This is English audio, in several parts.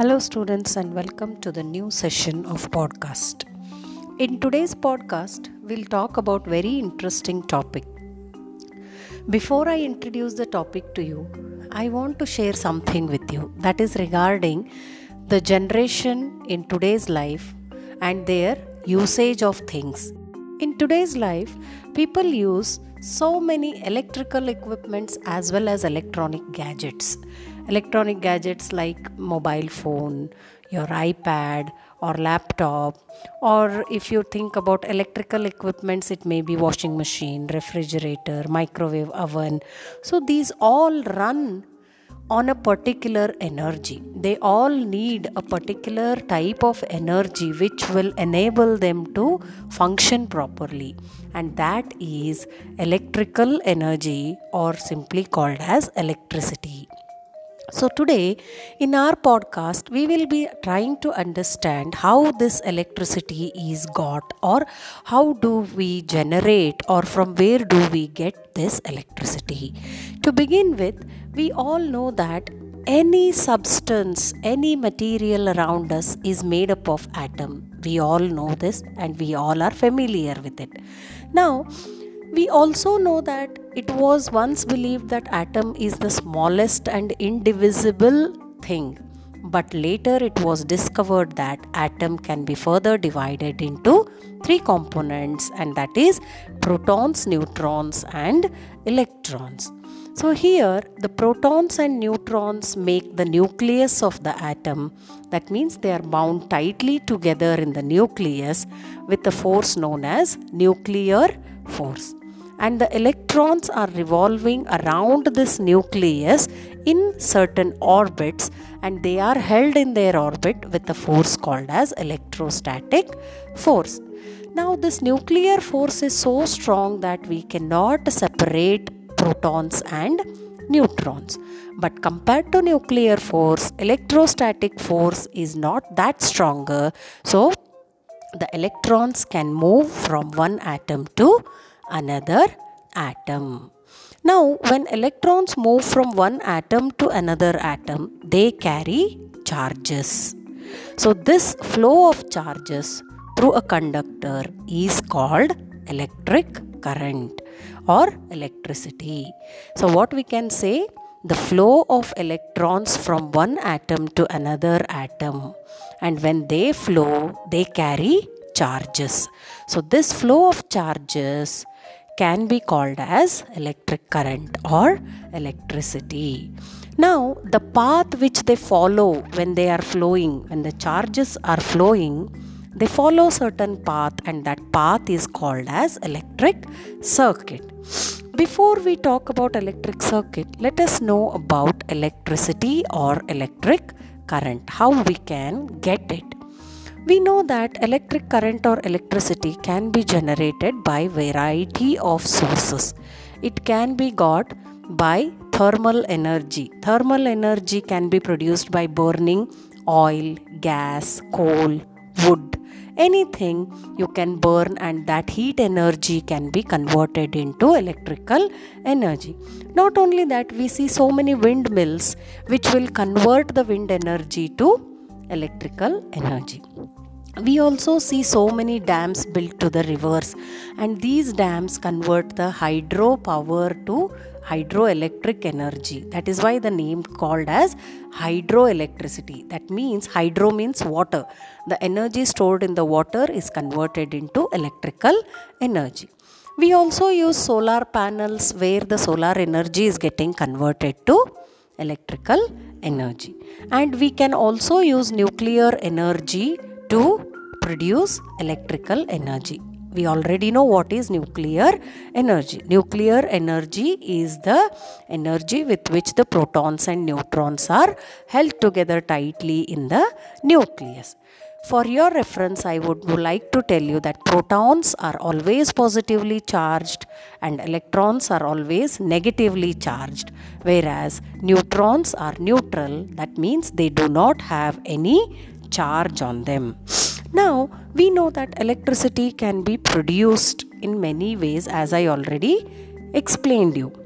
Hello, students, and welcome to the new session of podcast. In today's podcast, we'll talk about very interesting topic. Before I introduce the topic to you, I want to share something with you that is regarding the generation in today's life and their usage of things. In today's life, people use so many electrical equipments as well as electronic gadgets electronic gadgets like mobile phone your ipad or laptop or if you think about electrical equipments it may be washing machine refrigerator microwave oven so these all run on a particular energy. They all need a particular type of energy which will enable them to function properly, and that is electrical energy, or simply called as electricity. So, today in our podcast, we will be trying to understand how this electricity is got, or how do we generate, or from where do we get this electricity. To begin with, we all know that any substance, any material around us is made up of atom. We all know this and we all are familiar with it. Now, we also know that it was once believed that atom is the smallest and indivisible thing. But later it was discovered that atom can be further divided into three components and that is protons, neutrons and electrons. So here the protons and neutrons make the nucleus of the atom. That means they are bound tightly together in the nucleus with a force known as nuclear force and the electrons are revolving around this nucleus in certain orbits and they are held in their orbit with a force called as electrostatic force. Now this nuclear force is so strong that we cannot separate protons and neutrons. But compared to nuclear force electrostatic force is not that stronger. So the electrons can move from one atom to another atom. Now, when electrons move from one atom to another atom, they carry charges. So, this flow of charges through a conductor is called electric current or electricity. So, what we can say? The flow of electrons from one atom to another atom, and when they flow, they carry charges. So, this flow of charges can be called as electric current or electricity. Now, the path which they follow when they are flowing, when the charges are flowing, they follow certain path and that path is called as electric circuit. Before we talk about electric circuit, let us know about electricity or electric current, how we can get it. We know that electric current or electricity can be generated by variety of sources. It can be got by thermal energy. Thermal energy can be produced by burning oil, gas, coal, wood, anything you can burn and that heat energy can be converted into electrical energy not only that we see so many windmills which will convert the wind energy to electrical energy. We also see so many dams built to the rivers and these dams convert the hydro power to hydroelectric energy. That is why the name called as hydroelectricity. That means hydro means water. The energy stored in the water is converted into electrical energy. We also use solar panels where the solar energy is getting converted to electrical energy and we can also use nuclear energy to produce electrical energy. We already know what is nuclear energy. Nuclear energy is the energy with which the protons and neutrons are held together tightly in the nucleus. For your reference, I would like to tell you that protons are always positively charged and electrons are always negatively charged, whereas neutrons are neutral, that means they do not have any charge on them. Now, we know that electricity can be produced in many ways as I already explained you.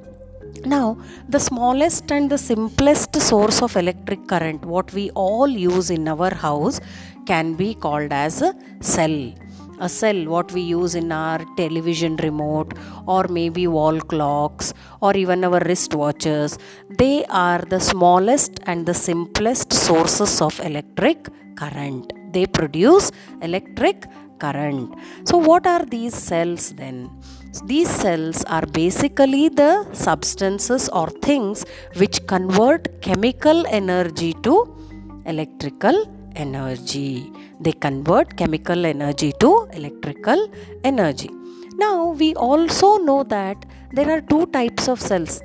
Now the smallest and the simplest source of electric current what we all use in our house can be called as a cell. A cell what we use in our television remote or maybe wall clocks or even our wristwatches they are the smallest and the simplest sources of electric current. They produce electric current so what are these cells then these cells are basically the substances or things which convert chemical energy to electrical energy. They convert chemical energy to electrical energy. Now, we also know that there are two types of cells.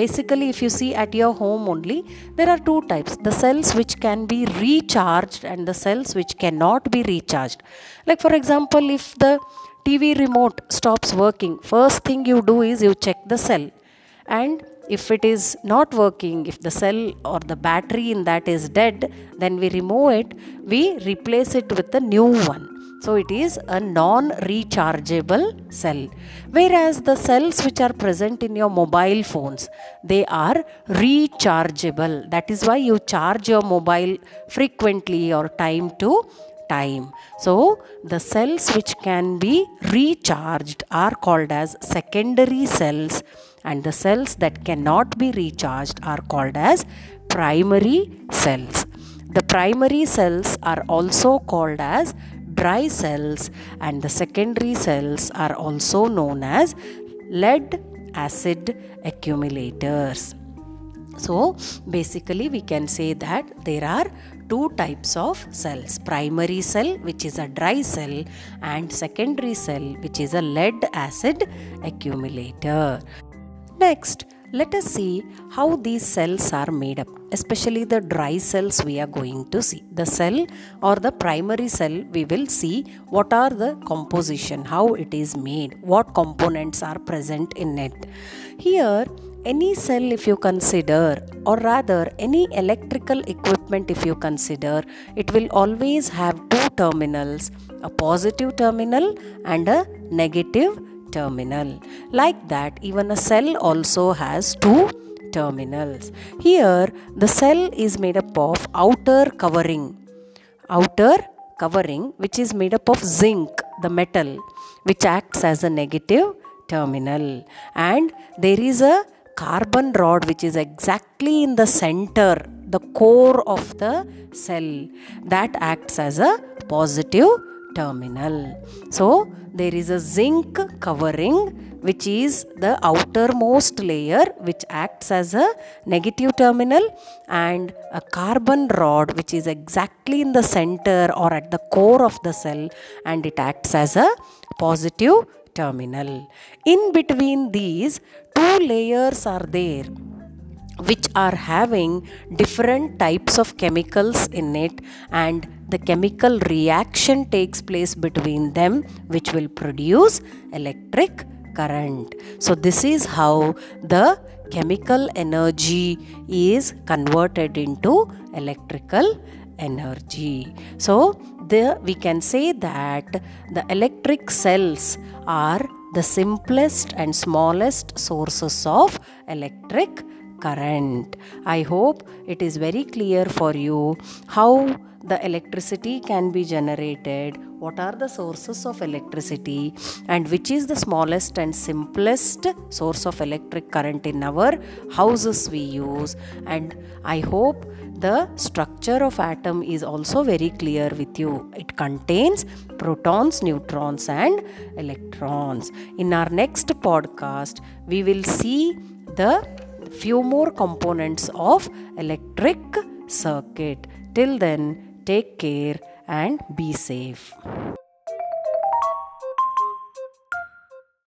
Basically, if you see at your home only, there are two types. The cells which can be recharged and the cells which cannot be recharged. Like, for example, if the TV remote stops working, first thing you do is you check the cell. And if it is not working if the cell or the battery in that is dead then we remove it we replace it with a new one so it is a non rechargeable cell. Whereas the cells which are present in your mobile phones they are rechargeable. That is why you charge your mobile frequently or time to time. So the cells which can be recharged are called as secondary cells and the cells that cannot be recharged are called as primary cells. The primary cells are also called as dry cells and the secondary cells are also known as lead acid accumulators. So basically we can say that there are two types of cells primary cell which is a dry cell and secondary cell which is a lead acid accumulator Next, let us see how these cells are made up, especially the dry cells we are going to see. The cell or the primary cell, we will see what are the composition, how it is made, what components are present in it. Here, any cell if you consider or rather any electrical equipment if you consider it will always have two terminals a positive terminal and a negative terminal. Like that, even a cell also has two terminals. Here, the cell is made up of outer covering. Outer covering, which is made up of zinc, the metal, which acts as a negative terminal. And there is a carbon rod which is exactly in the center, the core of the cell, that acts as a positive terminal. So there is a zinc covering which is the outermost layer which acts as a negative terminal and a carbon rod which is exactly in the center or at the core of the cell and it acts as a positive terminal. In between these two layers are there which are having different types of chemicals in it and the chemical reaction takes place between them which will produce electric current. So this is how the chemical energy is converted into electrical energy. So the we can say that the electric cells are the simplest and smallest sources of electric current. I hope it is very clear for you how the electricity can be generated, what are the sources of electricity, and which is the smallest and simplest source of electric current in our houses we use. And I hope the structure of atom is also very clear with you. It contains protons, neutrons, and electrons. In our next podcast, we will see the few more components of electric circuit. Till then, take care and be safe.